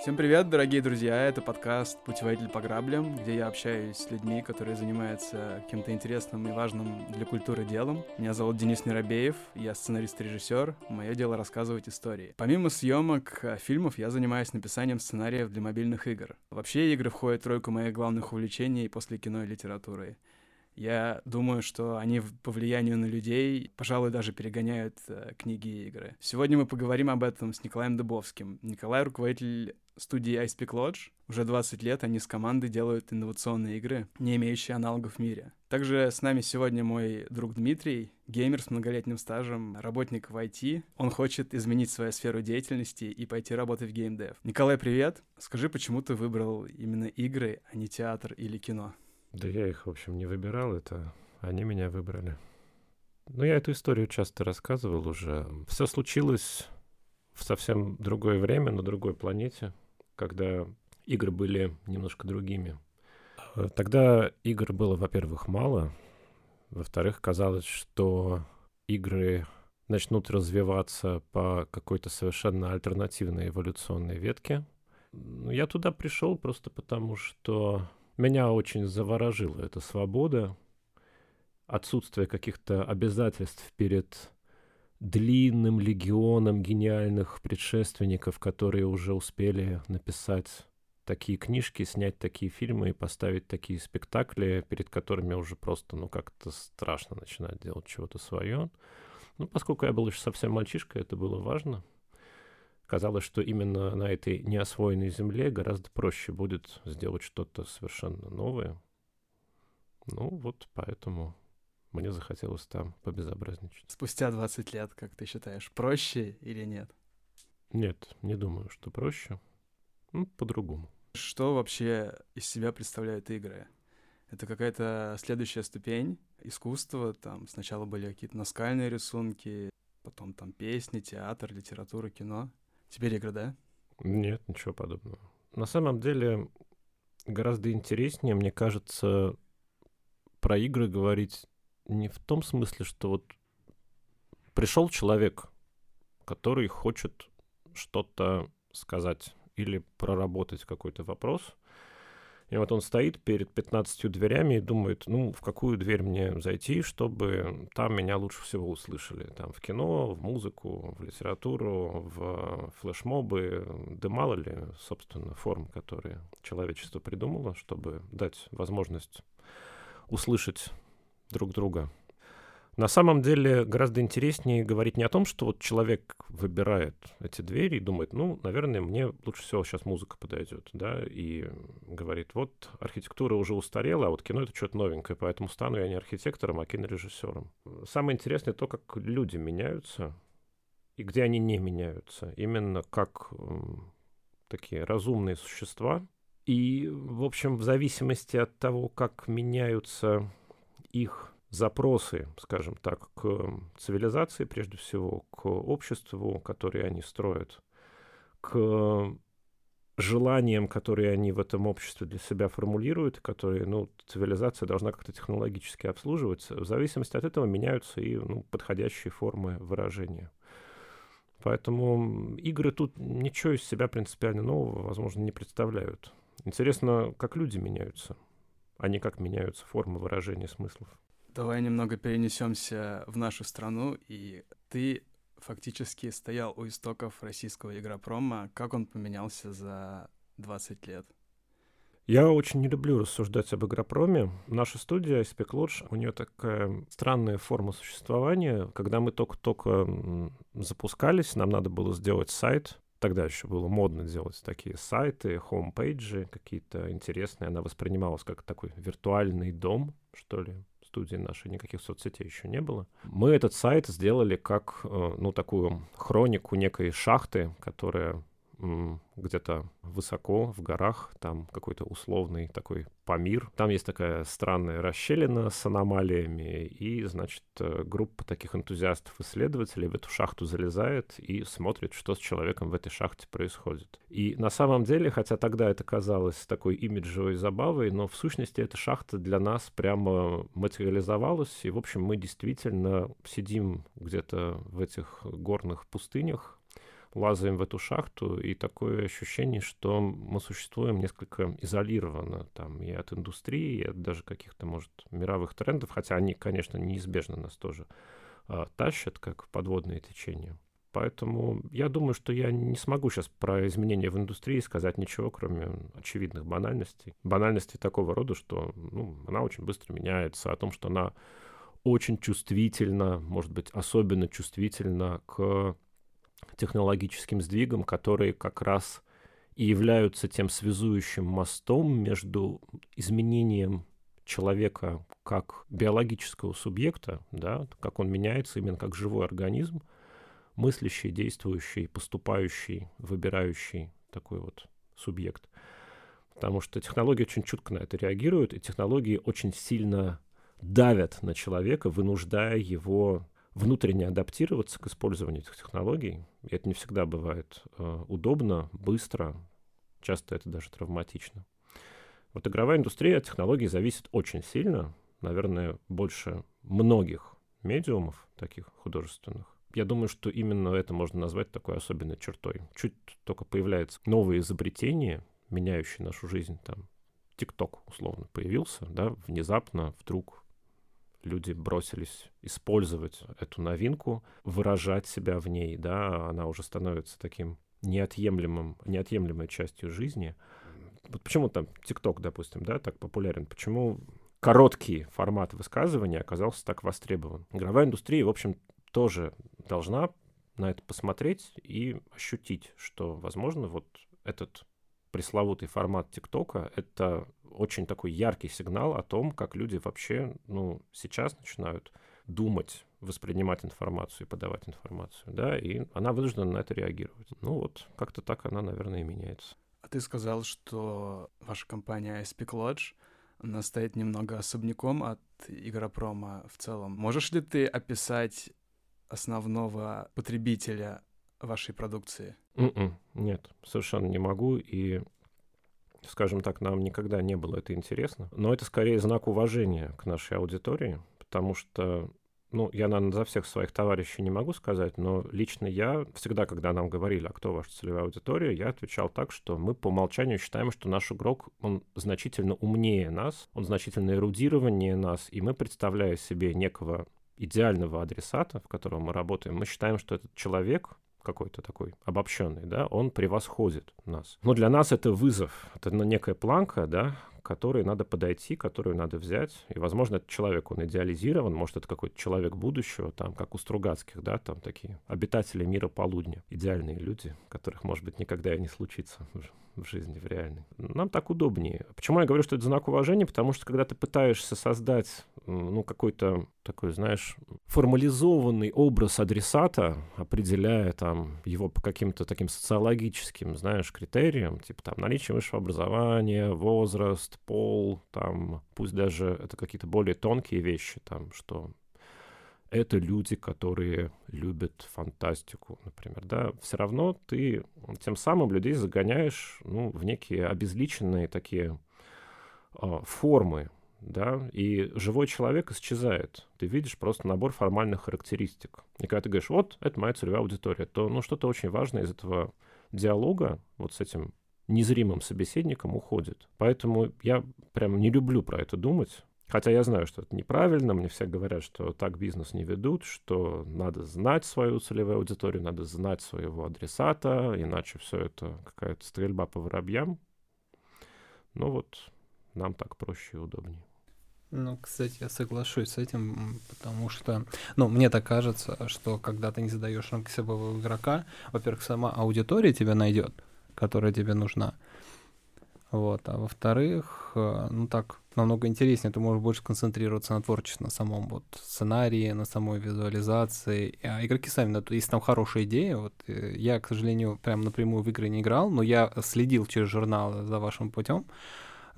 Всем привет, дорогие друзья! Это подкаст «Путеводитель по граблям», где я общаюсь с людьми, которые занимаются каким-то интересным и важным для культуры делом. Меня зовут Денис Миробеев, я сценарист и режиссер. Мое дело рассказывать истории. Помимо съемок э, фильмов, я занимаюсь написанием сценариев для мобильных игр. Вообще, игры входят в тройку моих главных увлечений после кино и литературы. Я думаю, что они по влиянию на людей, пожалуй, даже перегоняют э, книги и игры. Сегодня мы поговорим об этом с Николаем Дубовским. Николай — руководитель студии iSpeak Lodge. Уже 20 лет они с командой делают инновационные игры, не имеющие аналогов в мире. Также с нами сегодня мой друг Дмитрий, геймер с многолетним стажем, работник в IT. Он хочет изменить свою сферу деятельности и пойти работать в геймдев. Николай, привет! Скажи, почему ты выбрал именно игры, а не театр или кино? Да я их, в общем, не выбирал, это они меня выбрали. Ну, я эту историю часто рассказывал уже. Все случилось в совсем другое время, на другой планете, когда игры были немножко другими. Э, тогда игр было, во-первых, мало. Во-вторых, казалось, что игры начнут развиваться по какой-то совершенно альтернативной эволюционной ветке. Я туда пришел просто потому, что меня очень заворожило эта свобода, отсутствие каких-то обязательств перед длинным легионом гениальных предшественников, которые уже успели написать такие книжки, снять такие фильмы и поставить такие спектакли, перед которыми уже просто, ну, как-то страшно начинать делать чего-то свое. Ну, поскольку я был еще совсем мальчишкой, это было важно — казалось, что именно на этой неосвоенной земле гораздо проще будет сделать что-то совершенно новое. Ну вот поэтому мне захотелось там побезобразничать. Спустя 20 лет, как ты считаешь, проще или нет? Нет, не думаю, что проще. Ну, по-другому. Что вообще из себя представляют игры? Это какая-то следующая ступень искусства. Там сначала были какие-то наскальные рисунки, потом там песни, театр, литература, кино. Теперь игры, да? Нет, ничего подобного. На самом деле гораздо интереснее, мне кажется, про игры говорить не в том смысле, что вот пришел человек, который хочет что-то сказать или проработать какой-то вопрос, и вот он стоит перед 15 дверями и думает, ну, в какую дверь мне зайти, чтобы там меня лучше всего услышали. Там в кино, в музыку, в литературу, в флешмобы, да мало ли, собственно, форм, которые человечество придумало, чтобы дать возможность услышать друг друга. На самом деле гораздо интереснее говорить не о том, что вот человек выбирает эти двери и думает, ну, наверное, мне лучше всего сейчас музыка подойдет, да, и говорит, вот архитектура уже устарела, а вот кино это что-то новенькое, поэтому стану я не архитектором, а кинорежиссером. Самое интересное то, как люди меняются и где они не меняются. Именно как такие разумные существа. И, в общем, в зависимости от того, как меняются их запросы, скажем так, к цивилизации, прежде всего, к обществу, которое они строят, к желаниям, которые они в этом обществе для себя формулируют, которые, ну, цивилизация должна как-то технологически обслуживаться, в зависимости от этого меняются и ну, подходящие формы выражения. Поэтому игры тут ничего из себя принципиально нового, возможно, не представляют. Интересно, как люди меняются, а не как меняются формы выражения смыслов. Давай немного перенесемся в нашу страну, и ты фактически стоял у истоков российского игропрома. Как он поменялся за 20 лет? Я очень не люблю рассуждать об игропроме. Наша студия Ice-Pick Lodge, у нее такая странная форма существования. Когда мы только-только запускались, нам надо было сделать сайт. Тогда еще было модно делать такие сайты, home page и какие-то интересные. Она воспринималась как такой виртуальный дом, что ли студии нашей никаких соцсетей еще не было. Мы этот сайт сделали как, э, ну, такую хронику некой шахты, которая где-то высоко в горах, там какой-то условный такой Памир. Там есть такая странная расщелина с аномалиями, и, значит, э, группа таких энтузиастов-исследователей в эту шахту залезает и смотрит, что с человеком в этой шахте происходит. И на самом деле, хотя тогда это казалось такой имиджевой забавой, но в сущности эта шахта для нас прямо материализовалась, и, в общем, мы действительно сидим где-то в этих горных пустынях, лазаем в эту шахту, и такое ощущение, что мы существуем несколько изолированно там и от индустрии, и от даже каких-то, может, мировых трендов, хотя они, конечно, неизбежно нас тоже а, тащат, как подводные течения. Поэтому я думаю, что я не смогу сейчас про изменения в индустрии сказать ничего, кроме очевидных банальностей. Банальностей такого рода, что ну, она очень быстро меняется, о том, что она очень чувствительна, может быть, особенно чувствительна к технологическим сдвигам, которые как раз и являются тем связующим мостом между изменением человека как биологического субъекта, да, как он меняется именно как живой организм, мыслящий, действующий, поступающий, выбирающий такой вот субъект. Потому что технологии очень чутко на это реагируют, и технологии очень сильно давят на человека, вынуждая его внутренне адаптироваться к использованию этих технологий. И это не всегда бывает э, удобно, быстро, часто это даже травматично. Вот игровая индустрия от технологий зависит очень сильно, наверное, больше многих медиумов таких художественных. Я думаю, что именно это можно назвать такой особенной чертой. Чуть только появляется новое изобретение, меняющее нашу жизнь, там, ТикТок условно появился, да, внезапно вдруг люди бросились использовать эту новинку, выражать себя в ней, да, она уже становится таким неотъемлемым, неотъемлемой частью жизни. Вот почему там ТикТок, допустим, да, так популярен? Почему короткий формат высказывания оказался так востребован? Игровая индустрия, в общем, тоже должна на это посмотреть и ощутить, что, возможно, вот этот пресловутый формат ТикТока — это очень такой яркий сигнал о том, как люди вообще, ну, сейчас начинают думать, воспринимать информацию и подавать информацию, да, и она вынуждена на это реагировать. Ну вот, как-то так она, наверное, и меняется. А ты сказал, что ваша компания Espic Lodge, она стоит немного особняком от Игропрома в целом. Можешь ли ты описать основного потребителя вашей продукции? Mm-mm, м-м, нет, совершенно не могу, и скажем так, нам никогда не было это интересно. Но это скорее знак уважения к нашей аудитории, потому что ну, я, наверное, за всех своих товарищей не могу сказать, но лично я всегда, когда нам говорили, а кто ваша целевая аудитория, я отвечал так, что мы по умолчанию считаем, что наш игрок, он значительно умнее нас, он значительно эрудированнее нас, и мы, представляя себе некого идеального адресата, в котором мы работаем, мы считаем, что этот человек, какой-то такой обобщенный, да, он превосходит нас. Но для нас это вызов, это некая планка, да, которой надо подойти, которую надо взять. И, возможно, этот человек, он идеализирован, может, это какой-то человек будущего, там, как у Стругацких, да, там такие обитатели мира полудня, идеальные люди, которых, может быть, никогда и не случится в жизни, в реальной. Нам так удобнее. Почему я говорю, что это знак уважения? Потому что, когда ты пытаешься создать, ну, какой-то такой, знаешь, формализованный образ адресата, определяя там его по каким-то таким социологическим, знаешь, критериям, типа там наличие высшего образования, возраст, пол, там, пусть даже это какие-то более тонкие вещи, там, что это люди, которые любят фантастику, например, да, все равно ты тем самым людей загоняешь, ну, в некие обезличенные такие э, формы, да, и живой человек исчезает. Ты видишь просто набор формальных характеристик. И когда ты говоришь, вот, это моя целевая аудитория, то, ну, что-то очень важное из этого диалога вот с этим незримым собеседником уходит. Поэтому я прям не люблю про это думать. Хотя я знаю, что это неправильно, мне все говорят, что так бизнес не ведут, что надо знать свою целевую аудиторию, надо знать своего адресата, иначе все это какая-то стрельба по воробьям. Ну вот, нам так проще и удобнее. Ну, кстати, я соглашусь с этим, потому что, ну, мне так кажется, что когда ты не задаешь рамки своего игрока, во-первых, сама аудитория тебя найдет, которая тебе нужна. Вот, а во-вторых, э, ну так, намного интереснее, ты можешь больше концентрироваться на творчестве, на самом вот сценарии, на самой визуализации. А игроки сами, ну, если там хорошая идея, вот э, я, к сожалению, прям напрямую в игры не играл, но я следил через журналы за вашим путем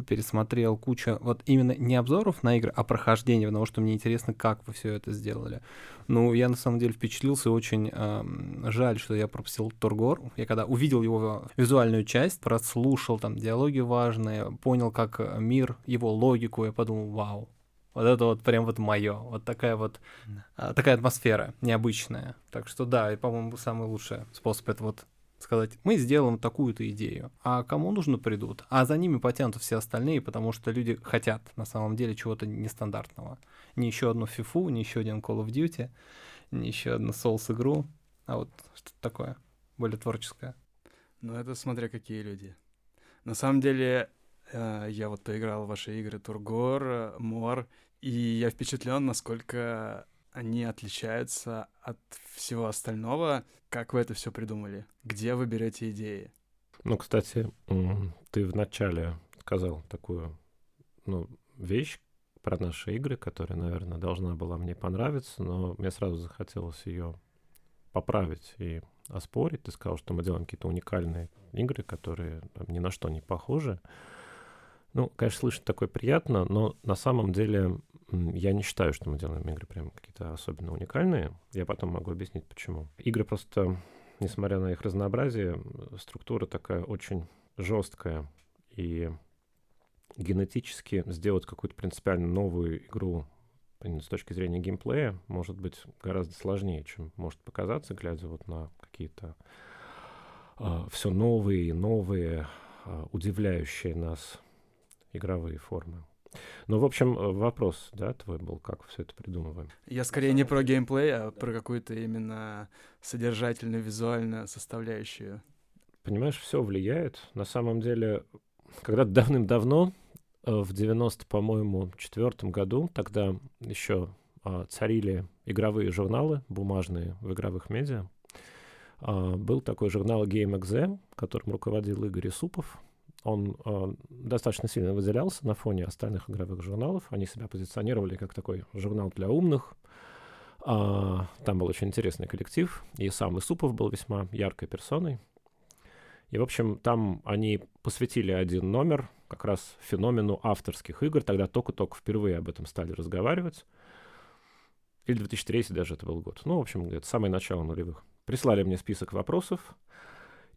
пересмотрел кучу, вот именно не обзоров на игры, а прохождения, потому что мне интересно, как вы все это сделали. Ну, я на самом деле впечатлился, очень э, жаль, что я пропустил Торгор. Я когда увидел его визуальную часть, прослушал там диалоги важные, понял, как мир, его логику, я подумал, вау, Вот это вот прям вот мое. Вот такая вот а, такая атмосфера необычная. Так что да, и, по-моему, самый лучший способ это вот сказать, мы сделаем такую-то идею, а кому нужно придут, а за ними потянут все остальные, потому что люди хотят на самом деле чего-то нестандартного. Не еще одну FIFA, не еще один Call of Duty, не еще одну Souls игру, а вот что-то такое, более творческое. Ну это смотря какие люди. На самом деле, э, я вот поиграл в ваши игры Тургор, Мор, и я впечатлен, насколько они отличаются от всего остального. Как вы это все придумали? Где вы берете идеи? Ну, кстати, ты вначале сказал такую ну, вещь про наши игры, которая, наверное, должна была мне понравиться, но мне сразу захотелось ее поправить и оспорить. Ты сказал, что мы делаем какие-то уникальные игры, которые там, ни на что не похожи. Ну, конечно, слышать такое приятно, но на самом деле я не считаю, что мы делаем игры прям какие-то особенно уникальные. Я потом могу объяснить, почему. Игры просто, несмотря на их разнообразие, структура такая очень жесткая. И генетически сделать какую-то принципиально новую игру с точки зрения геймплея может быть гораздо сложнее, чем может показаться, глядя вот на какие-то э, а, все новые и новые, э, удивляющие нас игровые формы. Ну, в общем, э, вопрос, да, твой был, как все это придумываем? Я скорее не про геймплей, а про какую-то именно содержательную, визуальную составляющую. Понимаешь, все влияет. На самом деле, когда давным-давно, э, в 90, по-моему, четвертом году, тогда еще а, царили игровые журналы бумажные в игровых медиа. А, был такой журнал Game которым руководил Игорь Исупов, он э, достаточно сильно выделялся на фоне остальных игровых журналов. Они себя позиционировали как такой журнал для умных. А, там был очень интересный коллектив, и сам Исупов был весьма яркой персоной. И, в общем, там они посвятили один номер как раз феномену авторских игр. Тогда только-только впервые об этом стали разговаривать. Или 2003 даже это был год. Ну, в общем, это самое начало нулевых. Прислали мне список вопросов.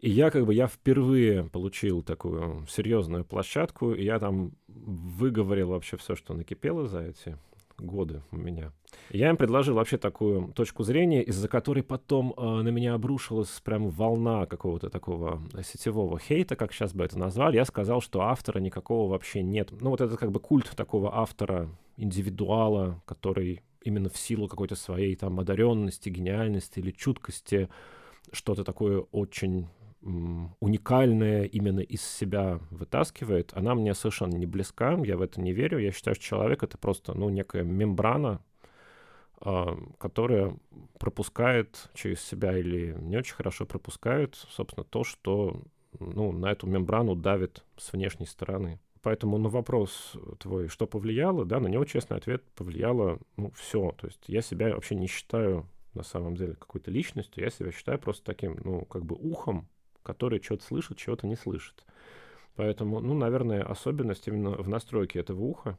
И я как бы, я впервые получил такую серьезную площадку, и я там выговорил вообще все, что накипело за эти годы у меня. Я им предложил вообще такую точку зрения, из-за которой потом э, на меня обрушилась прям волна какого-то такого сетевого хейта, как сейчас бы это назвали. Я сказал, что автора никакого вообще нет. Ну вот это как бы культ такого автора, индивидуала, который именно в силу какой-то своей там одаренности, гениальности или чуткости что-то такое очень уникальное именно из себя вытаскивает, она мне совершенно не близка, я в это не верю. Я считаю, что человек — это просто ну, некая мембрана, а, которая пропускает через себя или не очень хорошо пропускает, собственно, то, что ну, на эту мембрану давит с внешней стороны. Поэтому на вопрос твой, что повлияло, да, на него честный ответ повлияло, ну, все. То есть я себя вообще не считаю на самом деле какой-то личностью, я себя считаю просто таким, ну, как бы ухом, который что-то слышит, чего-то не слышит. Поэтому, ну, наверное, особенность именно в настройке этого уха.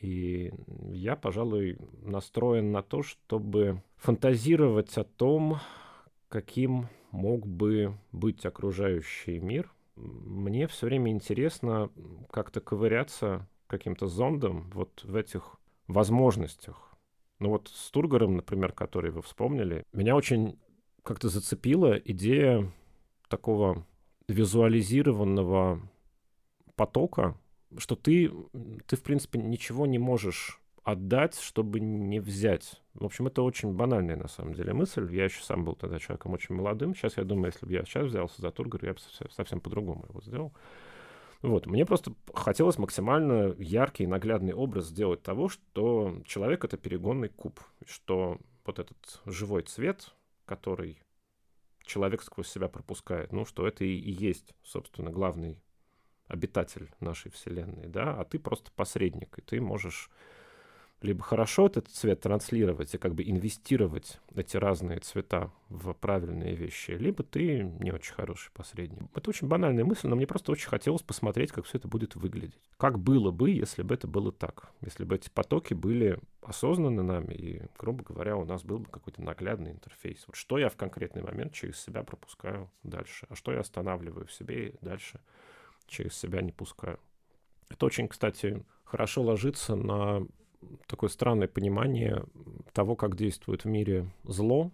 И я, пожалуй, настроен на то, чтобы фантазировать о том, каким мог бы быть окружающий мир. Мне все время интересно как-то ковыряться каким-то зондом вот в этих возможностях. Ну вот с Тургором, например, который вы вспомнили, меня очень как-то зацепила идея такого визуализированного потока, что ты, ты, в принципе, ничего не можешь отдать, чтобы не взять. В общем, это очень банальная, на самом деле, мысль. Я еще сам был тогда человеком очень молодым. Сейчас я думаю, если бы я сейчас взялся за Тургор, я бы совсем по-другому его сделал. Вот, мне просто хотелось максимально яркий и наглядный образ сделать того, что человек — это перегонный куб, что вот этот живой цвет, который человек сквозь себя пропускает. Ну, что это и, и есть, собственно, главный обитатель нашей Вселенной, да, а ты просто посредник, и ты можешь либо хорошо этот цвет транслировать и как бы инвестировать эти разные цвета в правильные вещи, либо ты не очень хороший посредник. Это очень банальная мысль, но мне просто очень хотелось посмотреть, как все это будет выглядеть. Как было бы, если бы это было так? Если бы эти потоки были осознаны нами, и, грубо говоря, у нас был бы какой-то наглядный интерфейс. Вот что я в конкретный момент через себя пропускаю дальше, а что я останавливаю в себе и дальше через себя не пускаю. Это очень, кстати, хорошо ложится на такое странное понимание того, как действует в мире зло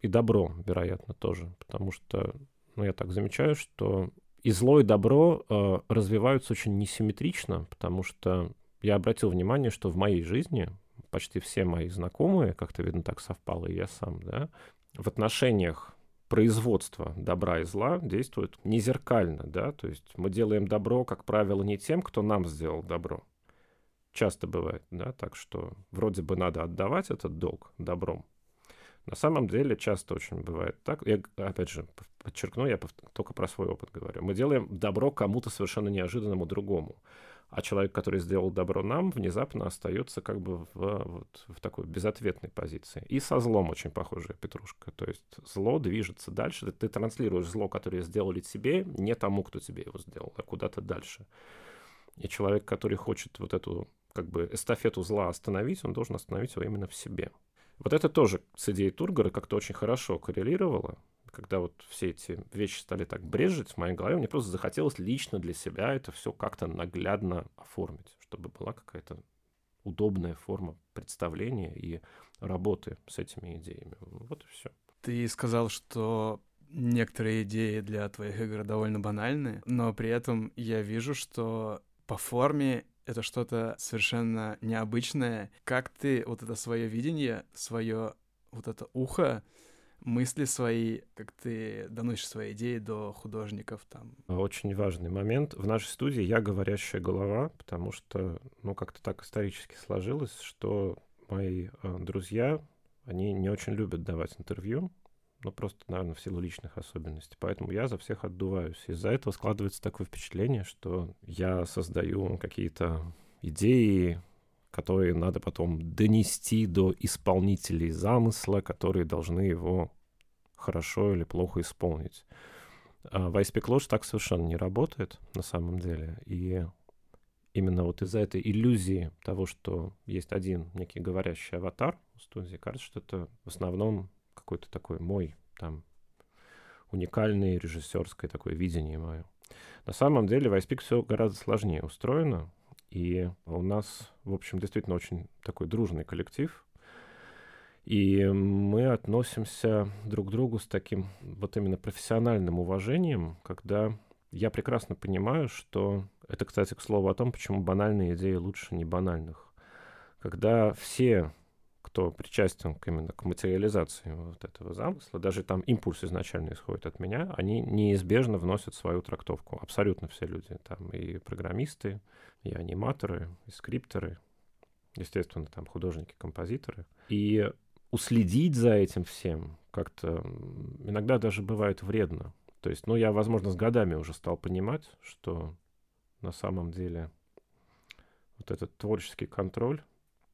и добро, вероятно, тоже. Потому что, ну, я так замечаю, что и зло, и добро э, развиваются очень несимметрично, потому что я обратил внимание, что в моей жизни почти все мои знакомые, как-то, видно, так совпало, и я сам, да, в отношениях производства добра и зла действуют не зеркально, да, то есть мы делаем добро, как правило, не тем, кто нам сделал добро. Часто бывает, да, так что вроде бы надо отдавать этот долг добром. На самом деле часто очень бывает так. Я, опять же, подчеркну, я только про свой опыт говорю. Мы делаем добро кому-то совершенно неожиданному другому а человек, который сделал добро нам, внезапно остается как бы в, вот, в такой безответной позиции. И со злом очень похожая петрушка. То есть зло движется дальше. Ты, транслируешь зло, которое сделали тебе, не тому, кто тебе его сделал, а куда-то дальше. И человек, который хочет вот эту как бы эстафету зла остановить, он должен остановить его именно в себе. Вот это тоже с идеей Тургора как-то очень хорошо коррелировало, когда вот все эти вещи стали так брежить в моей голове, мне просто захотелось лично для себя это все как-то наглядно оформить, чтобы была какая-то удобная форма представления и работы с этими идеями. Вот и все. Ты сказал, что некоторые идеи для твоих игр довольно банальны, но при этом я вижу, что по форме это что-то совершенно необычное. Как ты вот это свое видение, свое вот это ухо мысли свои, как ты доносишь свои идеи до художников там. Очень важный момент. В нашей студии я говорящая голова, потому что, ну, как-то так исторически сложилось, что мои э, друзья, они не очень любят давать интервью, ну, просто, наверное, в силу личных особенностей. Поэтому я за всех отдуваюсь. Из-за этого складывается такое впечатление, что я создаю какие-то идеи, которые надо потом донести до исполнителей замысла, которые должны его хорошо или плохо исполнить. А в iSpeak Lodge так совершенно не работает на самом деле. И именно вот из-за этой иллюзии того, что есть один некий говорящий аватар в студии, кажется, что это в основном какой-то такой мой там уникальный режиссерское такое видение мое. На самом деле в iSpeak все гораздо сложнее устроено. И у нас, в общем, действительно очень такой дружный коллектив. И мы относимся друг к другу с таким вот именно профессиональным уважением, когда я прекрасно понимаю, что это, кстати, к слову о том, почему банальные идеи лучше не банальных. Когда все, кто причастен к, именно к материализации вот этого замысла, даже там импульс изначально исходит от меня, они неизбежно вносят свою трактовку. Абсолютно все люди. Там и программисты, и аниматоры, и скриптеры, естественно, там художники, композиторы. И уследить за этим всем как-то иногда даже бывает вредно. То есть, ну, я, возможно, с годами уже стал понимать, что на самом деле вот этот творческий контроль,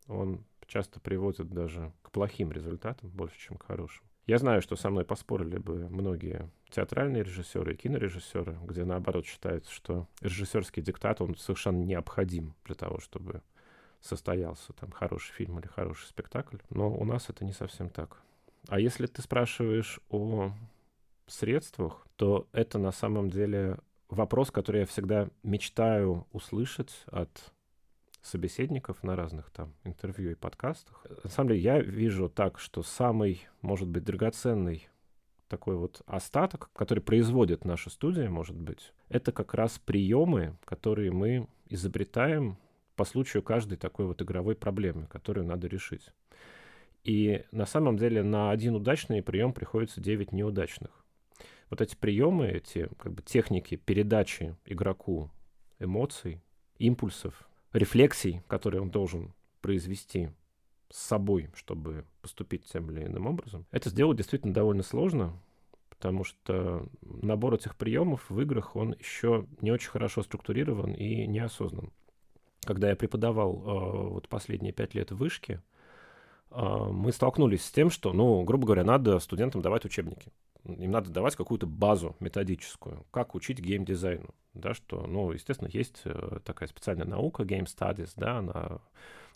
он часто приводит даже к плохим результатам больше, чем к хорошим. Я знаю, что со мной поспорили бы многие театральные режиссеры и кинорежиссеры, где наоборот считается, что режиссерский диктат, он совершенно необходим для того, чтобы состоялся там хороший фильм или хороший спектакль. Но у нас это не совсем так. А если ты спрашиваешь о средствах, то это на самом деле вопрос, который я всегда мечтаю услышать от собеседников на разных там интервью и подкастах. На самом деле я вижу так, что самый, может быть, драгоценный такой вот остаток, который производит наша студия, может быть, это как раз приемы, которые мы изобретаем по случаю каждой такой вот игровой проблемы, которую надо решить. И на самом деле на один удачный прием приходится 9 неудачных. Вот эти приемы, эти как бы техники передачи игроку эмоций, импульсов, рефлексий, которые он должен произвести с собой, чтобы поступить тем или иным образом, это сделать действительно довольно сложно, потому что набор этих приемов в играх, он еще не очень хорошо структурирован и неосознан. Когда я преподавал э, вот последние пять лет в вышке, мы столкнулись с тем, что, ну, грубо говоря, надо студентам давать учебники. Им надо давать какую-то базу методическую, как учить геймдизайну да, что, ну, естественно, есть э, такая специальная наука, Game Studies, да, она,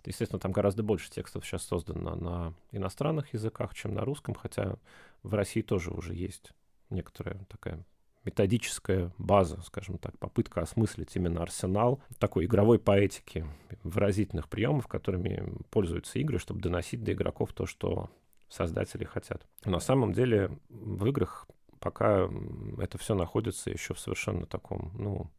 естественно, там гораздо больше текстов сейчас создано на иностранных языках, чем на русском, хотя в России тоже уже есть некоторая такая методическая база, скажем так, попытка осмыслить именно арсенал такой игровой поэтики, выразительных приемов, которыми пользуются игры, чтобы доносить до игроков то, что создатели хотят. На самом деле в играх пока это все находится еще в совершенно таком, ну,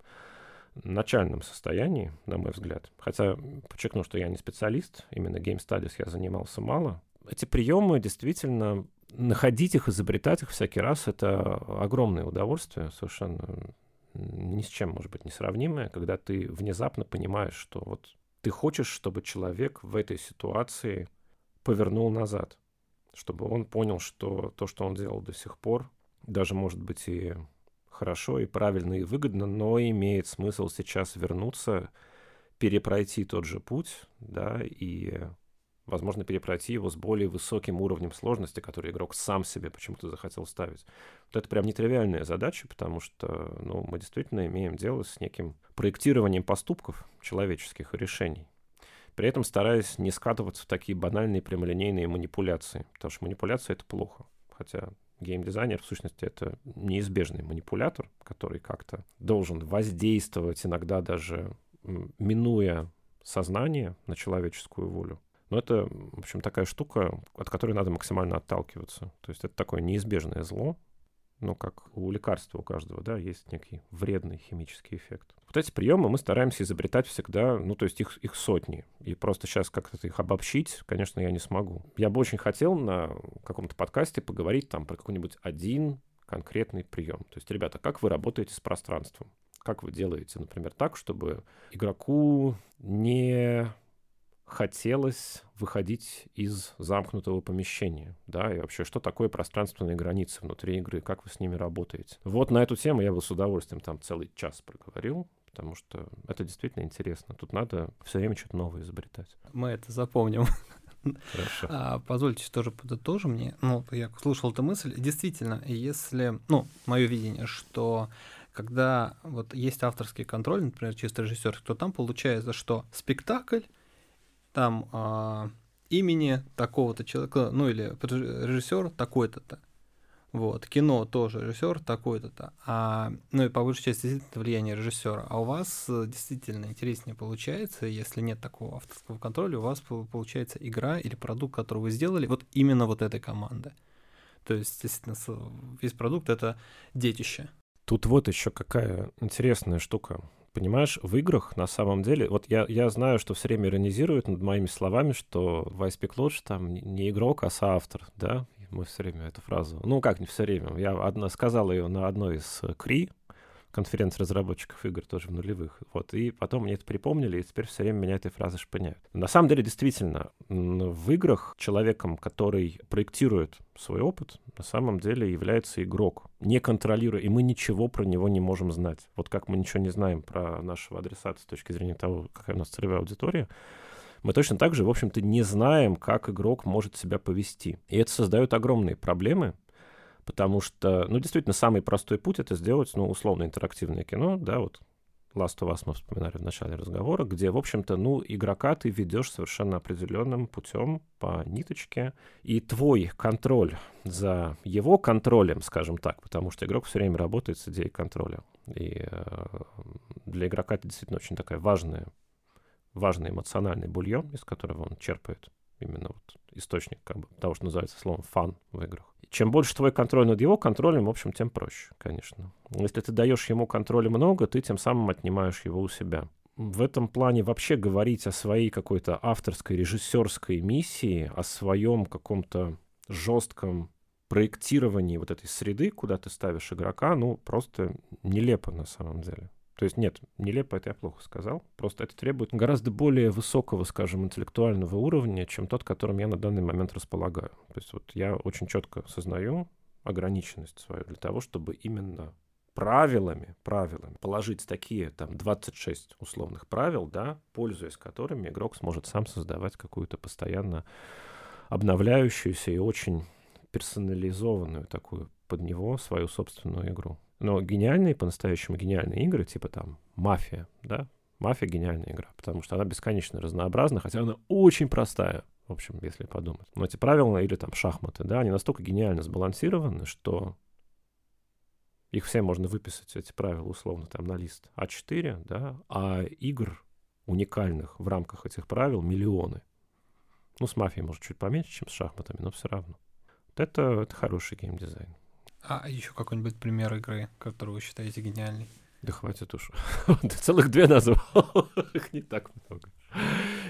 начальном состоянии, на мой взгляд. Хотя подчеркну, что я не специалист, именно Game Studies я занимался мало. Эти приемы действительно находить их, изобретать их всякий раз, это огромное удовольствие, совершенно ни с чем, может быть, несравнимое, когда ты внезапно понимаешь, что вот ты хочешь, чтобы человек в этой ситуации повернул назад, чтобы он понял, что то, что он делал до сих пор, даже, может быть, и хорошо, и правильно, и выгодно, но имеет смысл сейчас вернуться, перепройти тот же путь, да, и возможно, перепройти его с более высоким уровнем сложности, который игрок сам себе почему-то захотел ставить. Вот это прям нетривиальная задача, потому что ну, мы действительно имеем дело с неким проектированием поступков человеческих решений. При этом стараясь не скатываться в такие банальные прямолинейные манипуляции, потому что манипуляция — это плохо. Хотя геймдизайнер, в сущности, это неизбежный манипулятор, который как-то должен воздействовать, иногда даже минуя сознание на человеческую волю. Но это, в общем, такая штука, от которой надо максимально отталкиваться. То есть это такое неизбежное зло, ну, как у лекарства у каждого, да, есть некий вредный химический эффект. Вот эти приемы мы стараемся изобретать всегда, ну, то есть их, их сотни. И просто сейчас как-то их обобщить, конечно, я не смогу. Я бы очень хотел на каком-то подкасте поговорить там про какой-нибудь один конкретный прием. То есть, ребята, как вы работаете с пространством? Как вы делаете, например, так, чтобы игроку не хотелось выходить из замкнутого помещения, да, и вообще, что такое пространственные границы внутри игры, как вы с ними работаете. Вот на эту тему я бы с удовольствием там целый час проговорил, потому что это действительно интересно. Тут надо все время что-то новое изобретать. Мы это запомним. Хорошо. А, позвольте тоже подытожу мне. Ну, я слушал эту мысль. Действительно, если, ну, мое видение, что когда вот есть авторский контроль, например, чисто режиссер, то там получается, что спектакль там а, имени такого-то человека, ну или режиссер такой-то-то. Вот, кино тоже режиссер такой-то-то. А, ну и по большей части действительно влияние режиссера. А у вас э, действительно интереснее получается, если нет такого авторского контроля, у вас получается игра или продукт, который вы сделали, вот именно вот этой команды. То есть, действительно, весь продукт это детище. Тут вот еще какая интересная штука. Понимаешь, в играх на самом деле, вот я, я знаю, что все время иронизируют над моими словами, что Вайс Пиклодж там не игрок, а соавтор, да? Мы все время эту фразу, ну как не все время, я одна, сказал ее на одной из КРИ, конференции разработчиков игр тоже в нулевых. Вот, и потом мне это припомнили, и теперь все время меня этой фразы шпыняют. На самом деле, действительно, в играх человеком, который проектирует свой опыт, на самом деле является игрок, не контролируя, и мы ничего про него не можем знать. Вот как мы ничего не знаем про нашего адресата с точки зрения того, какая у нас целевая аудитория, мы точно так же, в общем-то, не знаем, как игрок может себя повести. И это создает огромные проблемы, потому что, ну, действительно, самый простой путь — это сделать, ну, условно, интерактивное кино, да, вот Last of Us мы вспоминали в начале разговора, где, в общем-то, ну, игрока ты ведешь совершенно определенным путем по ниточке, и твой контроль за его контролем, скажем так, потому что игрок все время работает с идеей контроля. И э, для игрока это действительно очень такая важная, важный эмоциональный бульон, из которого он черпает именно вот источник как бы, того, что называется словом фан в играх. Чем больше твой контроль над его контролем, в общем, тем проще, конечно. Если ты даешь ему контроля много, ты тем самым отнимаешь его у себя. В этом плане вообще говорить о своей какой-то авторской, режиссерской миссии, о своем каком-то жестком проектировании вот этой среды, куда ты ставишь игрока, ну, просто нелепо на самом деле. То есть нет, нелепо это я плохо сказал. Просто это требует гораздо более высокого, скажем, интеллектуального уровня, чем тот, которым я на данный момент располагаю. То есть вот я очень четко сознаю ограниченность свою для того, чтобы именно правилами, правилами положить такие там 26 условных правил, да, пользуясь которыми игрок сможет сам создавать какую-то постоянно обновляющуюся и очень персонализованную такую под него свою собственную игру. Но гениальные, по-настоящему гениальные игры, типа там «Мафия», да, «Мафия» — гениальная игра, потому что она бесконечно разнообразна, хотя она очень простая, в общем, если подумать. Но эти правила или там шахматы, да, они настолько гениально сбалансированы, что Их все можно выписать, эти правила, условно, там на лист А4, да, а игр уникальных в рамках этих правил миллионы. Ну, с мафией, может, чуть поменьше, чем с шахматами, но все равно. Вот это, это хороший геймдизайн. А еще какой-нибудь пример игры, которую вы считаете гениальной? Да хватит уж. Целых две назвал. Их не так много.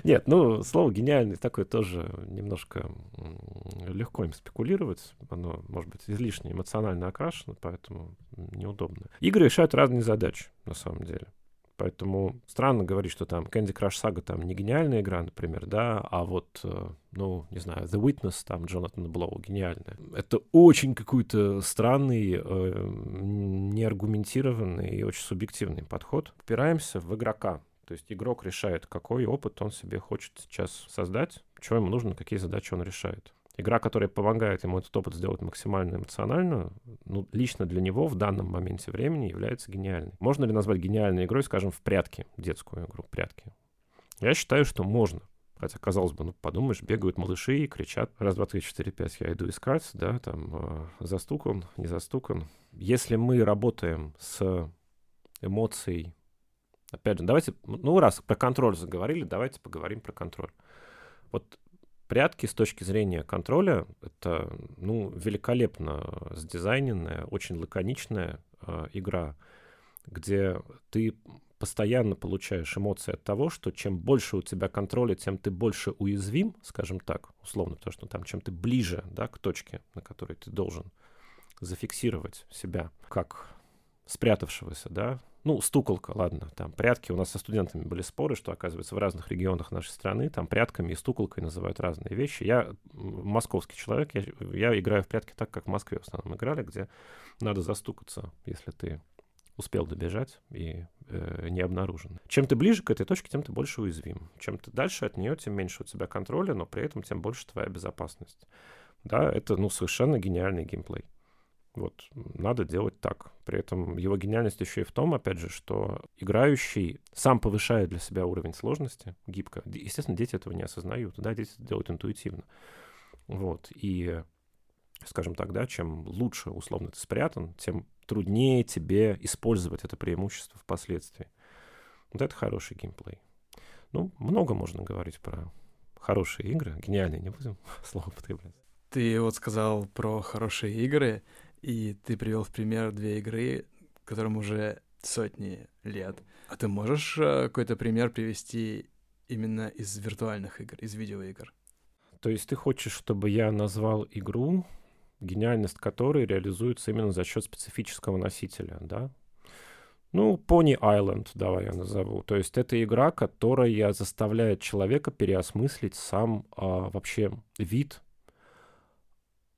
Нет, ну, слово «гениальный» такое тоже немножко легко им спекулировать. Оно, может быть, излишне эмоционально окрашено, поэтому неудобно. Игры решают разные задачи, на самом деле. Поэтому странно говорить, что там Candy Crush Saga там не гениальная игра, например, да, а вот, э, ну, не знаю, The Witness, там, Джонатан Блоу, гениальная. Это очень какой-то странный, э, неаргументированный и очень субъективный подход. Упираемся в игрока. То есть игрок решает, какой опыт он себе хочет сейчас создать, что ему нужно, какие задачи он решает. Игра, которая помогает ему этот опыт сделать максимально эмоционально, ну, лично для него в данном моменте времени является гениальной. Можно ли назвать гениальной игрой, скажем, в прятки, детскую игру прятки? Я считаю, что можно. Хотя, казалось бы, ну, подумаешь, бегают малыши и кричат раз, два, три, четыре, пять, я иду искать, да, там, э, застукан, не застукан. Если мы работаем с эмоцией, опять же, давайте, ну, раз про контроль заговорили, давайте поговорим про контроль. Вот прятки с точки зрения контроля. Это ну, великолепно сдизайненная, очень лаконичная э, игра, где ты постоянно получаешь эмоции от того, что чем больше у тебя контроля, тем ты больше уязвим, скажем так, условно, потому что там чем ты ближе да, к точке, на которой ты должен зафиксировать себя как спрятавшегося, да, ну, стуколка, ладно, там прятки. У нас со студентами были споры, что, оказывается, в разных регионах нашей страны там прятками и стуколкой называют разные вещи. Я московский человек, я, я играю в прятки так, как в Москве в основном играли, где надо застукаться, если ты успел добежать и э, не обнаружен. Чем ты ближе к этой точке, тем ты больше уязвим. Чем ты дальше от нее, тем меньше у тебя контроля, но при этом тем больше твоя безопасность. Да, это ну, совершенно гениальный геймплей. Вот, надо делать так. При этом его гениальность еще и в том, опять же, что играющий сам повышает для себя уровень сложности гибко. Естественно, дети этого не осознают, да, дети это делают интуитивно. Вот, и, скажем так, да, чем лучше, условно, ты спрятан, тем труднее тебе использовать это преимущество впоследствии. Вот это хороший геймплей. Ну, много можно говорить про хорошие игры. Гениальные не будем слово употреблять. Ты вот сказал про хорошие игры. И ты привел в пример две игры, которым уже сотни лет. А ты можешь э, какой-то пример привести именно из виртуальных игр, из видеоигр? То есть ты хочешь, чтобы я назвал игру, гениальность которой реализуется именно за счет специфического носителя, да? Ну, Pony Island, давай я назову. То есть это игра, которая заставляет человека переосмыслить сам а, вообще вид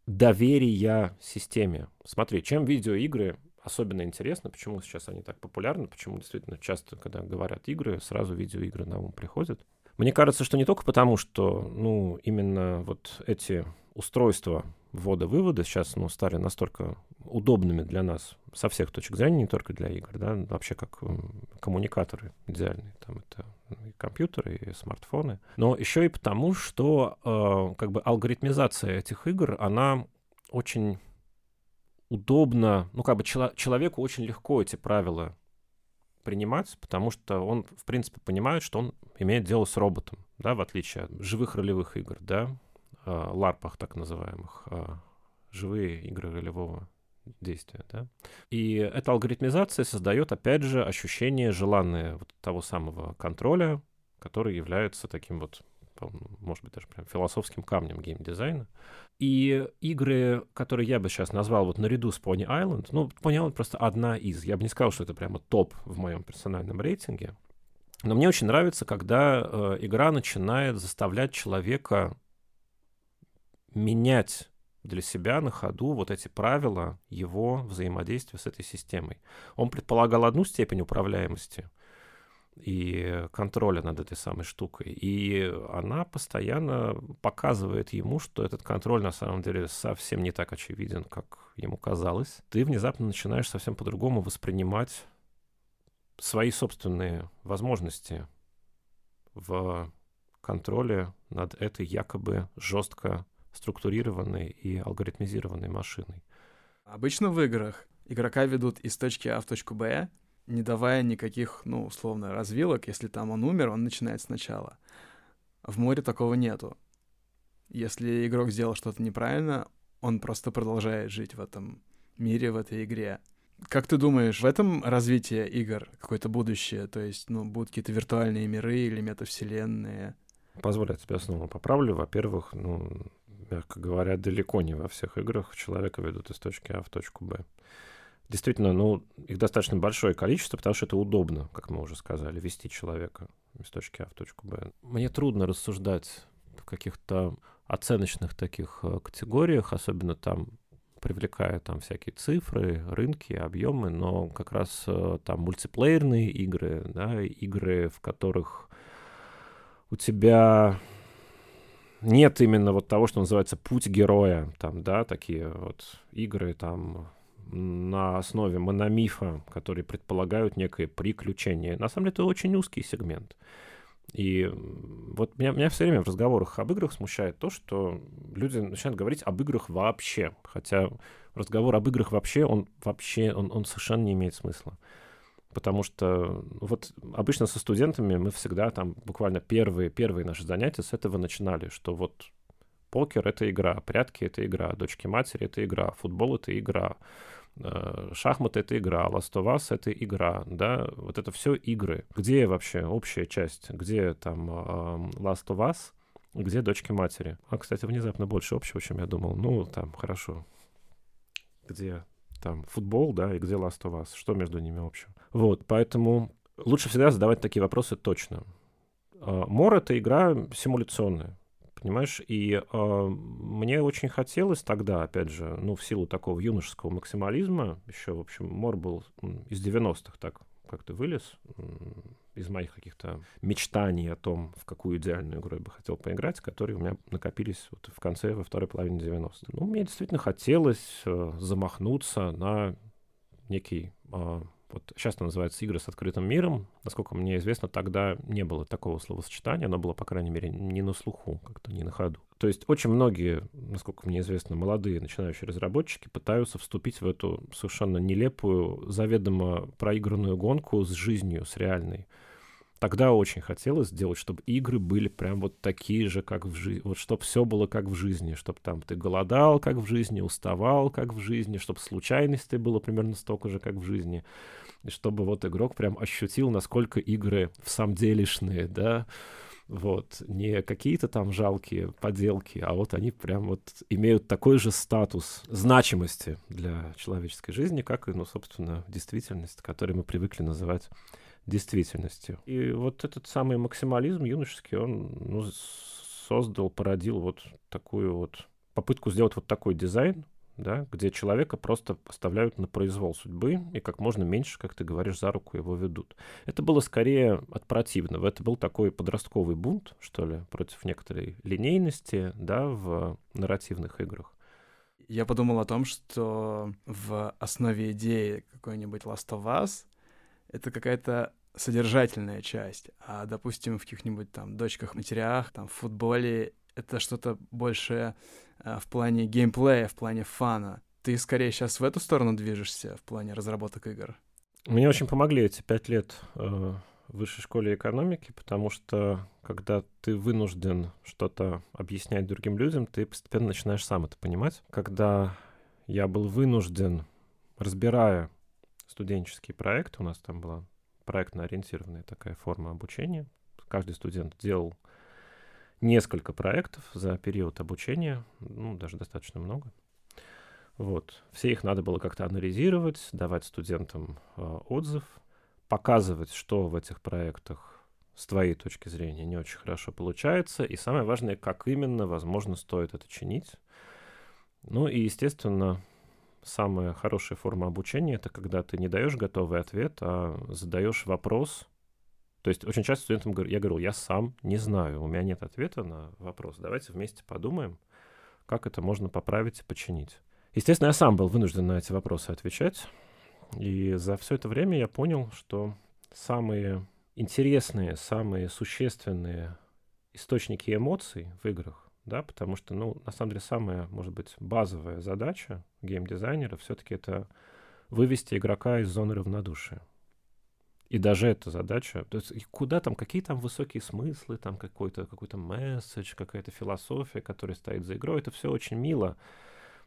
доверия системе. Смотри, чем видеоигры особенно интересно, почему сейчас они так популярны, почему действительно часто, когда говорят игры, сразу видеоигры на ум приходят. Мне кажется, что не только потому, что, ну, именно вот эти устройства ввода-вывода сейчас, ну, стали настолько удобными для нас со всех точек зрения, не только для игр, да, вообще как коммуникаторы идеальные. Там это и компьютеры, и смартфоны. Но еще и потому, что э, как бы алгоритмизация этих игр, она очень удобно, ну как бы чело- человеку очень легко эти правила принимать, потому что он, в принципе, понимает, что он имеет дело с роботом, да, в отличие от живых ролевых игр, да, ларпах так называемых, э, живые игры ролевого действия, да. И эта алгоритмизация создает, опять же, ощущение желанное вот того самого контроля, который является таким вот может быть, даже прям философским камнем геймдизайна. И игры, которые я бы сейчас назвал вот наряду с Pony Island, ну, Pony Island просто одна из. Я бы не сказал, что это прямо топ в моем персональном рейтинге. Но мне очень нравится, когда э, игра начинает заставлять человека менять для себя на ходу вот эти правила его взаимодействия с этой системой. Он предполагал одну степень управляемости и контроля над этой самой штукой, и она постоянно показывает ему, что этот контроль на самом деле совсем не так очевиден, как ему казалось. Ты внезапно начинаешь совсем по-другому воспринимать свои собственные возможности в контроле над этой якобы жестко структурированной и алгоритмизированной машиной. Обычно в играх игрока ведут из точки А в точку Б, не давая никаких, ну, условно, развилок. Если там он умер, он начинает сначала. В море такого нету. Если игрок сделал что-то неправильно, он просто продолжает жить в этом мире, в этой игре. Как ты думаешь, в этом развитие игр какое-то будущее? То есть, ну, будут какие-то виртуальные миры или метавселенные? Позволь, я тебя снова поправлю. Во-первых, ну, мягко говоря, далеко не во всех играх человека ведут из точки А в точку Б. Действительно, ну, их достаточно большое количество, потому что это удобно, как мы уже сказали, вести человека из точки А в точку Б. Мне трудно рассуждать в каких-то оценочных таких э, категориях, особенно там привлекая там всякие цифры, рынки, объемы, но как раз э, там мультиплеерные игры, да, игры, в которых у тебя нет именно вот того, что называется путь героя, там, да, такие вот игры там на основе мономифа, которые предполагают некое приключение. На самом деле это очень узкий сегмент. И вот меня, меня все время в разговорах об играх смущает то, что люди начинают говорить об играх вообще. Хотя разговор об играх вообще, он вообще, он, он совершенно не имеет смысла. Потому что вот обычно со студентами мы всегда там буквально первые, первые наши занятия с этого начинали, что вот покер — это игра, прятки — это игра, дочки матери — это игра, футбол — это игра, Э, шахматы — это игра, Last of Us — это игра, да, вот это все игры. Где вообще общая часть? Где там Last of Us, где дочки матери? А, кстати, внезапно больше общего, чем я думал. Ну, там, хорошо. Где там футбол, да, и где Last of Us? Что между ними общего? Вот, поэтому лучше всегда задавать такие вопросы точно. А, Мор — это игра симуляционная понимаешь? И э, мне очень хотелось тогда, опять же, ну, в силу такого юношеского максимализма, еще, в общем, Мор был из 90-х так как-то вылез из моих каких-то мечтаний о том, в какую идеальную игру я бы хотел поиграть, которые у меня накопились вот в конце, во второй половине 90-х. Ну, мне действительно хотелось э, замахнуться на некий э, вот сейчас это называется игры с открытым миром. Насколько мне известно, тогда не было такого словосочетания, оно было, по крайней мере, не на слуху, как-то не на ходу. То есть очень многие, насколько мне известно, молодые начинающие разработчики пытаются вступить в эту совершенно нелепую, заведомо проигранную гонку с жизнью, с реальной. Тогда очень хотелось сделать, чтобы игры были прям вот такие же, как в жизни. Вот чтобы все было как в жизни. Чтобы там ты голодал, как в жизни, уставал, как в жизни. Чтобы случайностей было примерно столько же, как в жизни. Чтобы вот игрок прям ощутил, насколько игры в самом делешные, да. Вот, не какие-то там жалкие поделки, а вот они прям вот имеют такой же статус значимости для человеческой жизни, как и, ну, собственно, действительность, которую мы привыкли называть действительностью. И вот этот самый максимализм юношеский, он ну, создал, породил вот такую вот попытку сделать вот такой дизайн, да, где человека просто оставляют на произвол судьбы и как можно меньше, как ты говоришь, за руку его ведут. Это было скорее от противного. Это был такой подростковый бунт, что ли, против некоторой линейности, да, в нарративных играх. Я подумал о том, что в основе идеи какой-нибудь Last of Us это какая-то содержательная часть, а, допустим, в каких-нибудь там дочках-матерях, там, в футболе это что-то больше а, в плане геймплея, в плане фана. Ты скорее сейчас в эту сторону движешься в плане разработок игр? Мне очень помогли эти пять лет э, в высшей школе экономики, потому что когда ты вынужден что-то объяснять другим людям, ты постепенно начинаешь сам это понимать. Когда я был вынужден, разбирая студенческий проект. У нас там была проектно-ориентированная такая форма обучения. Каждый студент делал несколько проектов за период обучения, ну, даже достаточно много. Вот. Все их надо было как-то анализировать, давать студентам э, отзыв, показывать, что в этих проектах с твоей точки зрения не очень хорошо получается, и самое важное, как именно, возможно, стоит это чинить. Ну и, естественно, самая хорошая форма обучения — это когда ты не даешь готовый ответ, а задаешь вопрос. То есть очень часто студентам я говорю, я сам не знаю, у меня нет ответа на вопрос. Давайте вместе подумаем, как это можно поправить и починить. Естественно, я сам был вынужден на эти вопросы отвечать. И за все это время я понял, что самые интересные, самые существенные источники эмоций в играх да, потому что, ну, на самом деле, самая, может быть, базовая задача геймдизайнера все-таки это вывести игрока из зоны равнодушия. И даже эта задача, то есть куда там, какие там высокие смыслы, там какой-то какой месседж, какая-то философия, которая стоит за игрой, это все очень мило,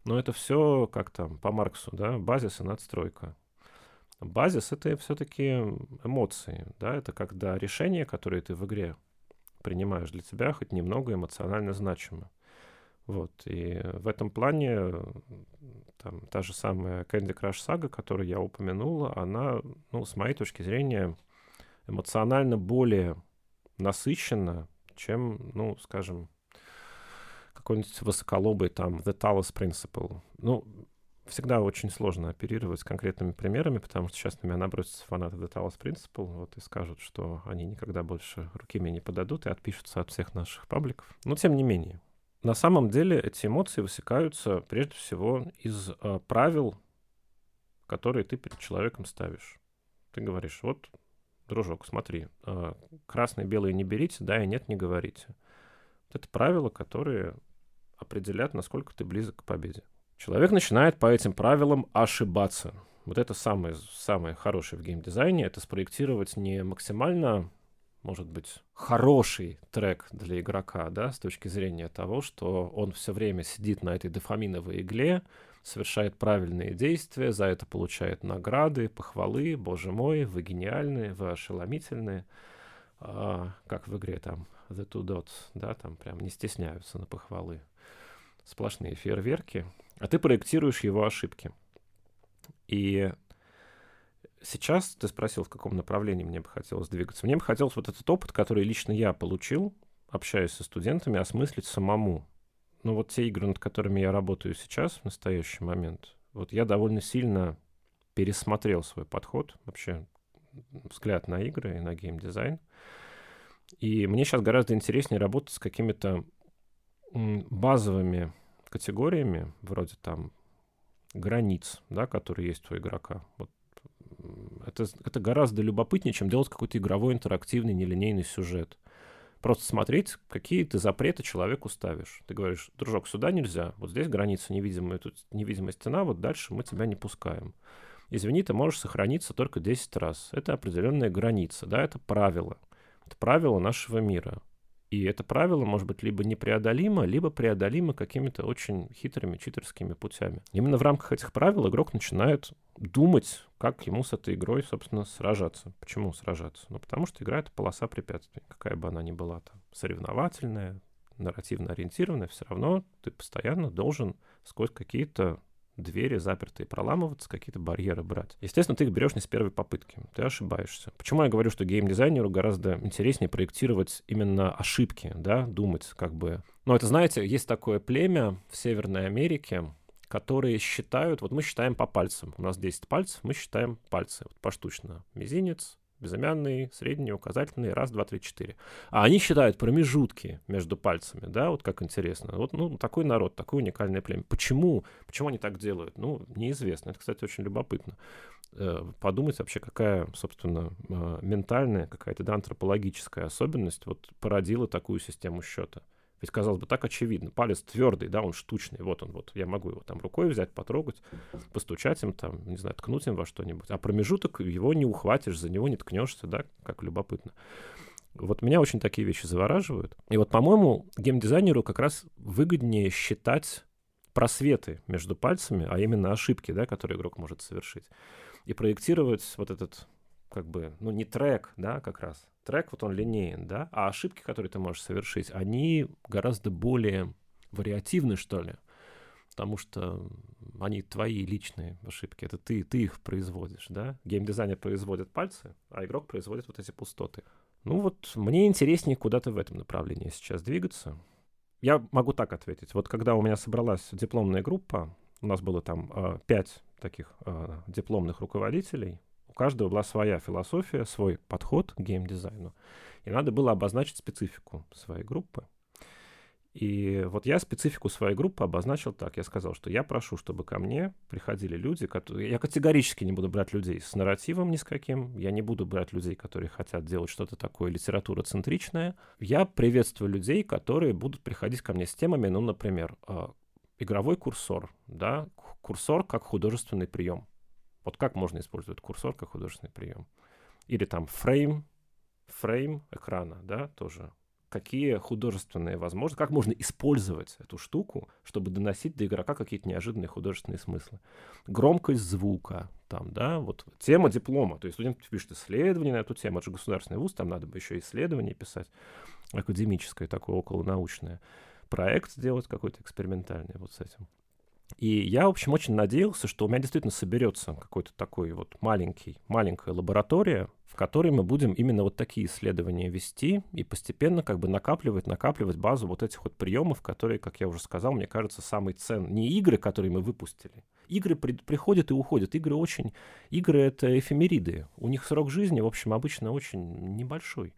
но это все, как там, по Марксу, да, базис и надстройка. Базис — это все-таки эмоции, да, это когда решения, которые ты в игре принимаешь для тебя, хоть немного эмоционально значимы. Вот, и в этом плане там, та же самая Candy Crush Saga, которую я упомянул, она, ну, с моей точки зрения, эмоционально более насыщена, чем, ну, скажем, какой-нибудь высоколобый там The Talos Principle. Ну, всегда очень сложно оперировать конкретными примерами, потому что сейчас на меня набросятся фанаты The Talos Principle вот, и скажут, что они никогда больше руки мне не подадут и отпишутся от всех наших пабликов. Но тем не менее, на самом деле эти эмоции высекаются прежде всего из э, правил, которые ты перед человеком ставишь. Ты говоришь, вот, дружок, смотри, э, красное, белое не берите, да и нет, не говорите. Вот это правила, которые определят, насколько ты близок к победе. Человек начинает по этим правилам ошибаться. Вот это самое, самое хорошее в геймдизайне, это спроектировать не максимально может быть, хороший трек для игрока, да, с точки зрения того, что он все время сидит на этой дофаминовой игле, совершает правильные действия, за это получает награды, похвалы, боже мой, вы гениальные, вы ошеломительные, а, как в игре там The Two Dots, да, там прям не стесняются на похвалы. Сплошные фейерверки, а ты проектируешь его ошибки. И сейчас ты спросил, в каком направлении мне бы хотелось двигаться. Мне бы хотелось вот этот опыт, который лично я получил, общаясь со студентами, осмыслить самому. Ну вот те игры, над которыми я работаю сейчас, в настоящий момент, вот я довольно сильно пересмотрел свой подход, вообще взгляд на игры и на геймдизайн. И мне сейчас гораздо интереснее работать с какими-то базовыми категориями, вроде там границ, да, которые есть у игрока. Вот это, это гораздо любопытнее, чем делать какой-то игровой интерактивный нелинейный сюжет. Просто смотреть, какие ты запреты человеку ставишь. Ты говоришь, дружок, сюда нельзя, вот здесь граница невидимая, тут невидимая стена, вот дальше мы тебя не пускаем. Извини, ты можешь сохраниться только 10 раз. Это определенная граница, да, это правило. Это правило нашего мира. И это правило может быть либо непреодолимо, либо преодолимо какими-то очень хитрыми читерскими путями. Именно в рамках этих правил игрок начинает думать, как ему с этой игрой, собственно, сражаться. Почему сражаться? Ну, потому что игра — это полоса препятствий, какая бы она ни была там, соревновательная, нарративно ориентированная, все равно ты постоянно должен сквозь какие-то двери запертые проламываться, какие-то барьеры брать. Естественно, ты их берешь не с первой попытки, ты ошибаешься. Почему я говорю, что геймдизайнеру гораздо интереснее проектировать именно ошибки, да, думать как бы... Ну, это, знаете, есть такое племя в Северной Америке, которые считают, вот мы считаем по пальцам, у нас 10 пальцев, мы считаем пальцы, вот поштучно, мизинец, безымянный, средний, указательный, раз, два, три, четыре. А они считают промежутки между пальцами, да, вот как интересно. Вот, ну, такой народ, такое уникальное племя. Почему? Почему они так делают? Ну, неизвестно. Это, кстати, очень любопытно. Э, подумать вообще, какая, собственно, э, ментальная, какая-то да, антропологическая особенность вот породила такую систему счета. Ведь, казалось бы, так очевидно. Палец твердый, да, он штучный. Вот он, вот. Я могу его там рукой взять, потрогать, постучать им там, не знаю, ткнуть им во что-нибудь. А промежуток его не ухватишь, за него не ткнешься, да, как любопытно. Вот меня очень такие вещи завораживают. И вот, по-моему, геймдизайнеру как раз выгоднее считать просветы между пальцами, а именно ошибки, да, которые игрок может совершить. И проектировать вот этот, как бы, ну, не трек, да, как раз, трек, вот он линейен, да, а ошибки, которые ты можешь совершить, они гораздо более вариативны, что ли, потому что они твои личные ошибки, это ты, ты их производишь, да. Геймдизайнер производит пальцы, а игрок производит вот эти пустоты. Ну вот мне интереснее куда-то в этом направлении сейчас двигаться. Я могу так ответить. Вот когда у меня собралась дипломная группа, у нас было там э, пять таких э, дипломных руководителей, каждого была своя философия, свой подход к геймдизайну. И надо было обозначить специфику своей группы. И вот я специфику своей группы обозначил так. Я сказал, что я прошу, чтобы ко мне приходили люди, которые... Я категорически не буду брать людей с нарративом ни с каким. Я не буду брать людей, которые хотят делать что-то такое литература-центричное. Я приветствую людей, которые будут приходить ко мне с темами, ну, например, а, игровой курсор, да, курсор как художественный прием Вот как можно использовать курсор как художественный прием? Или там фрейм, фрейм экрана, да, тоже какие художественные возможности, как можно использовать эту штуку, чтобы доносить до игрока какие-то неожиданные художественные смыслы. Громкость звука, там, да, вот тема диплома, то есть студент пишет исследование на эту тему, это же государственный вуз, там надо бы еще исследование писать, академическое такое, околонаучное, проект сделать какой-то экспериментальный вот с этим. И я, в общем, очень надеялся, что у меня действительно соберется какой-то такой вот маленький, маленькая лаборатория, в которой мы будем именно вот такие исследования вести и постепенно как бы накапливать, накапливать базу вот этих вот приемов, которые, как я уже сказал, мне кажется, самый ценный. Не игры, которые мы выпустили. Игры при, приходят и уходят. Игры очень... Игры — это эфемериды. У них срок жизни, в общем, обычно очень небольшой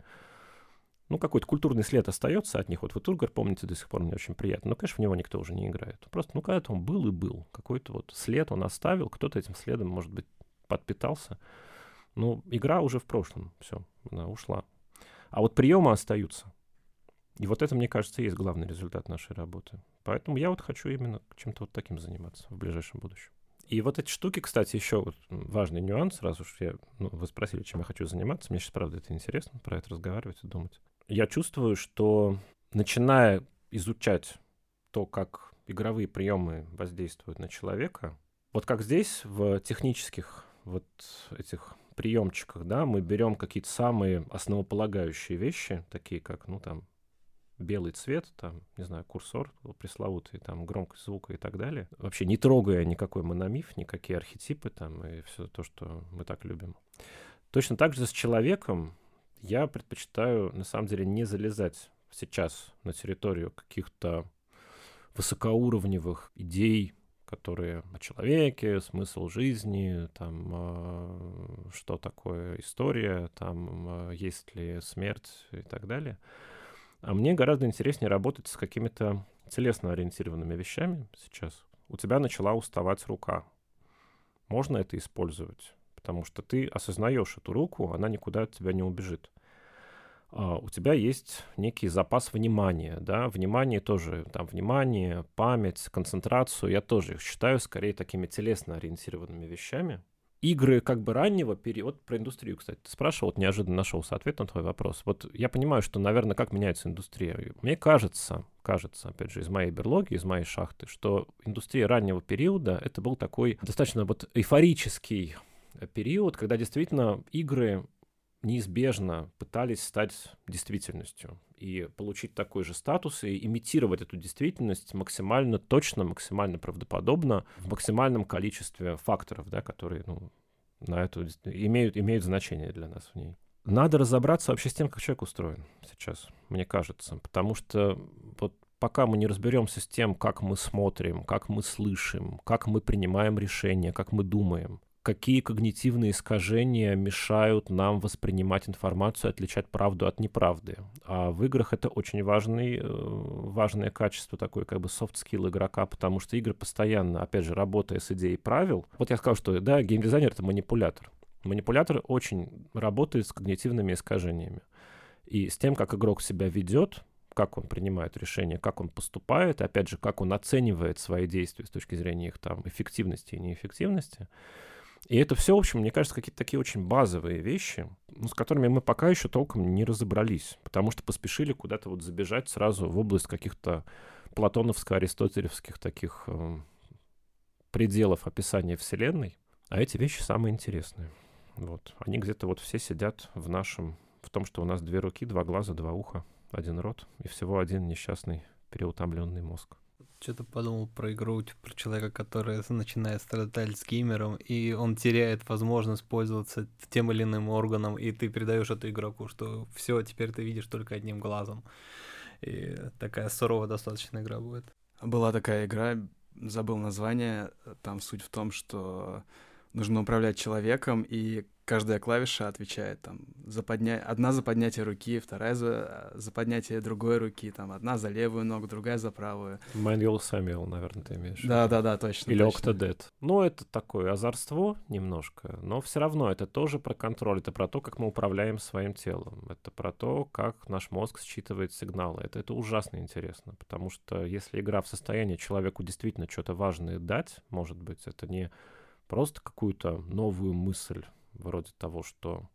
ну, какой-то культурный след остается от них. Вот Витургар, помните, до сих пор мне очень приятно. Но, конечно, в него никто уже не играет. Просто, ну, когда-то он был и был. Какой-то вот след он оставил, кто-то этим следом, может быть, подпитался. Ну, игра уже в прошлом, все, она ушла. А вот приемы остаются. И вот это, мне кажется, есть главный результат нашей работы. Поэтому я вот хочу именно чем-то вот таким заниматься в ближайшем будущем. И вот эти штуки, кстати, еще вот важный нюанс, раз уж я, ну, вы спросили, чем я хочу заниматься, мне сейчас, правда, это интересно, про это разговаривать и думать я чувствую, что начиная изучать то, как игровые приемы воздействуют на человека, вот как здесь в технических вот этих приемчиках, да, мы берем какие-то самые основополагающие вещи, такие как, ну, там, белый цвет, там, не знаю, курсор пресловутый, там, громкость звука и так далее. Вообще не трогая никакой мономиф, никакие архетипы там и все то, что мы так любим. Точно так же с человеком я предпочитаю, на самом деле, не залезать сейчас на территорию каких-то высокоуровневых идей, которые о человеке, смысл жизни, там, э, что такое история, там, э, есть ли смерть и так далее. А мне гораздо интереснее работать с какими-то телесно ориентированными вещами сейчас. У тебя начала уставать рука. Можно это использовать? Потому что ты осознаешь эту руку, она никуда от тебя не убежит. А, у тебя есть некий запас внимания, да, внимание тоже, там, внимание, память, концентрацию, я тоже их считаю скорее такими телесно ориентированными вещами. Игры как бы раннего периода, вот про индустрию, кстати, ты спрашивал, вот неожиданно нашелся ответ на твой вопрос. Вот я понимаю, что, наверное, как меняется индустрия. Мне кажется, кажется, опять же, из моей берлоги, из моей шахты, что индустрия раннего периода — это был такой достаточно вот эйфорический период, когда действительно игры неизбежно пытались стать действительностью и получить такой же статус и имитировать эту действительность максимально точно, максимально правдоподобно в максимальном количестве факторов, да, которые ну, на эту имеют, имеют значение для нас в ней. Надо разобраться вообще с тем, как человек устроен сейчас, мне кажется, потому что вот пока мы не разберемся с тем, как мы смотрим, как мы слышим, как мы принимаем решения, как мы думаем, какие когнитивные искажения мешают нам воспринимать информацию, отличать правду от неправды. А в играх это очень важный, э, важное качество, такое как бы skill игрока, потому что игры постоянно, опять же, работая с идеей правил. Вот я сказал, что, да, геймдизайнер — это манипулятор. Манипулятор очень работает с когнитивными искажениями. И с тем, как игрок себя ведет, как он принимает решения, как он поступает, опять же, как он оценивает свои действия с точки зрения их там эффективности и неэффективности, и это все, в общем, мне кажется, какие-то такие очень базовые вещи, ну, с которыми мы пока еще толком не разобрались, потому что поспешили куда-то вот забежать сразу в область каких-то платоновско-аристотелевских таких э, пределов описания Вселенной. А эти вещи самые интересные. Вот. Они где-то вот все сидят в нашем, в том, что у нас две руки, два глаза, два уха, один рот и всего один несчастный переутомленный мозг. Что-то подумал про игру, типа, про человека, который начинает страдать с геймером, и он теряет возможность пользоваться тем или иным органом, и ты передаешь эту игроку, что все, теперь ты видишь только одним глазом. И такая суровая достаточно игра будет. Была такая игра, забыл название, там суть в том, что нужно управлять человеком, и каждая клавиша отвечает там за подня... одна за поднятие руки, вторая за, за поднятие другой руки, там одна за левую ногу, другая за правую. Manuel Samuel, наверное, ты имеешь. Да, да, да, точно. Или. Octodad. Ну, это такое озорство немножко, но все равно это тоже про контроль, это про то, как мы управляем своим телом, это про то, как наш мозг считывает сигналы. Это, это ужасно интересно, потому что если игра в состоянии человеку действительно что-то важное дать, может быть, это не просто какую-то новую мысль, вроде того, что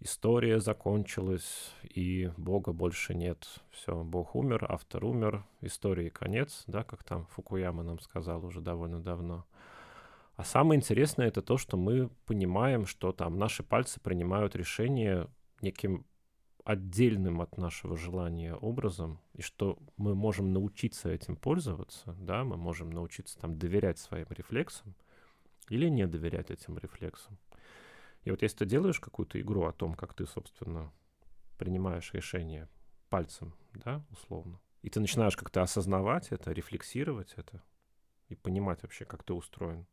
история закончилась, и Бога больше нет. Все, Бог умер, автор умер, истории конец, да, как там Фукуяма нам сказал уже довольно давно. А самое интересное это то, что мы понимаем, что там наши пальцы принимают решение неким отдельным от нашего желания образом, и что мы можем научиться этим пользоваться, да, мы можем научиться там доверять своим рефлексам или не доверять этим рефлексам. И вот если ты делаешь какую-то игру о том, как ты, собственно, принимаешь решение пальцем, да, условно, и ты начинаешь как-то осознавать это, рефлексировать это и понимать вообще, как ты устроен.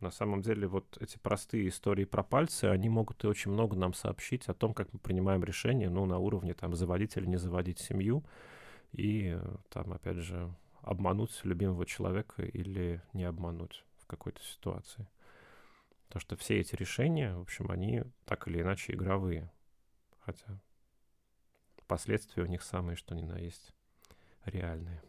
На самом деле вот эти простые истории про пальцы, они могут и очень много нам сообщить о том, как мы принимаем решения, ну, на уровне там заводить или не заводить семью, и там, опять же, обмануть любимого человека или не обмануть какой-то ситуации. Потому что все эти решения, в общем, они так или иначе игровые. Хотя последствия у них самые, что ни на есть, реальные.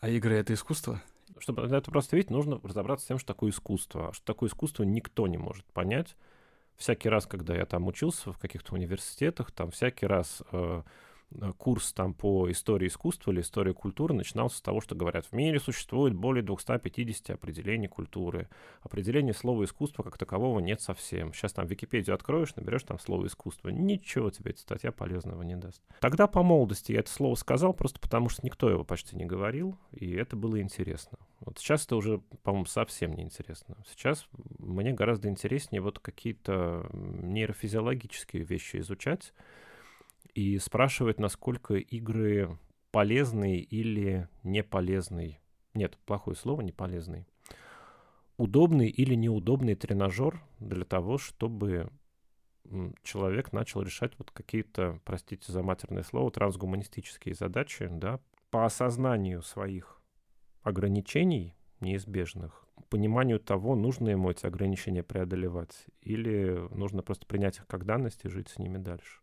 А игры — это искусство? Чтобы это просто видеть, нужно разобраться с тем, что такое искусство. А что такое искусство, никто не может понять. Всякий раз, когда я там учился в каких-то университетах, там всякий раз Э, курс там по истории искусства или истории культуры начинался с того, что говорят, в мире существует более 250 определений культуры. Определения слова искусства как такового нет совсем. Сейчас там Википедию откроешь, наберешь там слово искусство. Ничего тебе эта статья полезного не даст. Тогда по молодости я это слово сказал просто потому, что никто его почти не говорил, и это было интересно. Вот сейчас это уже, по-моему, совсем не интересно. Сейчас мне гораздо интереснее вот какие-то нейрофизиологические вещи изучать, и спрашивает, насколько игры полезные или не полезный. Нет, плохое слово, не полезный. Удобный или неудобный тренажер для того, чтобы человек начал решать вот какие-то, простите за матерное слово, трансгуманистические задачи, да, по осознанию своих ограничений неизбежных, пониманию того, нужно ему эти ограничения преодолевать, или нужно просто принять их как данность и жить с ними дальше.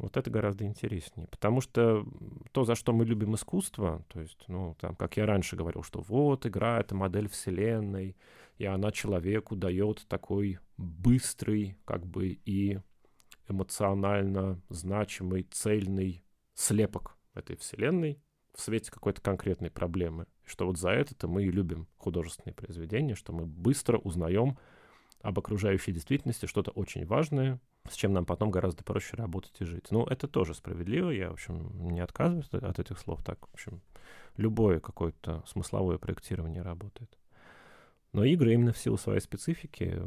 Вот это гораздо интереснее. Потому что то, за что мы любим искусство, то есть, ну, там, как я раньше говорил, что вот игра — это модель вселенной, и она человеку дает такой быстрый, как бы и эмоционально значимый, цельный слепок этой вселенной в свете какой-то конкретной проблемы. Что вот за это-то мы и любим художественные произведения, что мы быстро узнаем об окружающей действительности что-то очень важное, с чем нам потом гораздо проще работать и жить. Ну, это тоже справедливо, я, в общем, не отказываюсь от этих слов. Так, в общем, любое какое-то смысловое проектирование работает. Но игры именно в силу своей специфики,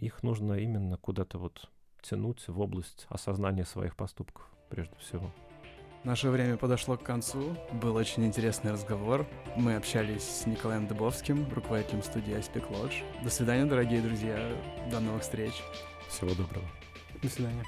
их нужно именно куда-то вот тянуть в область осознания своих поступков, прежде всего. Наше время подошло к концу. Был очень интересный разговор. Мы общались с Николаем Дубовским, руководителем студии Aspect Lodge. До свидания, дорогие друзья. До новых встреч. Всего доброго. До свидания.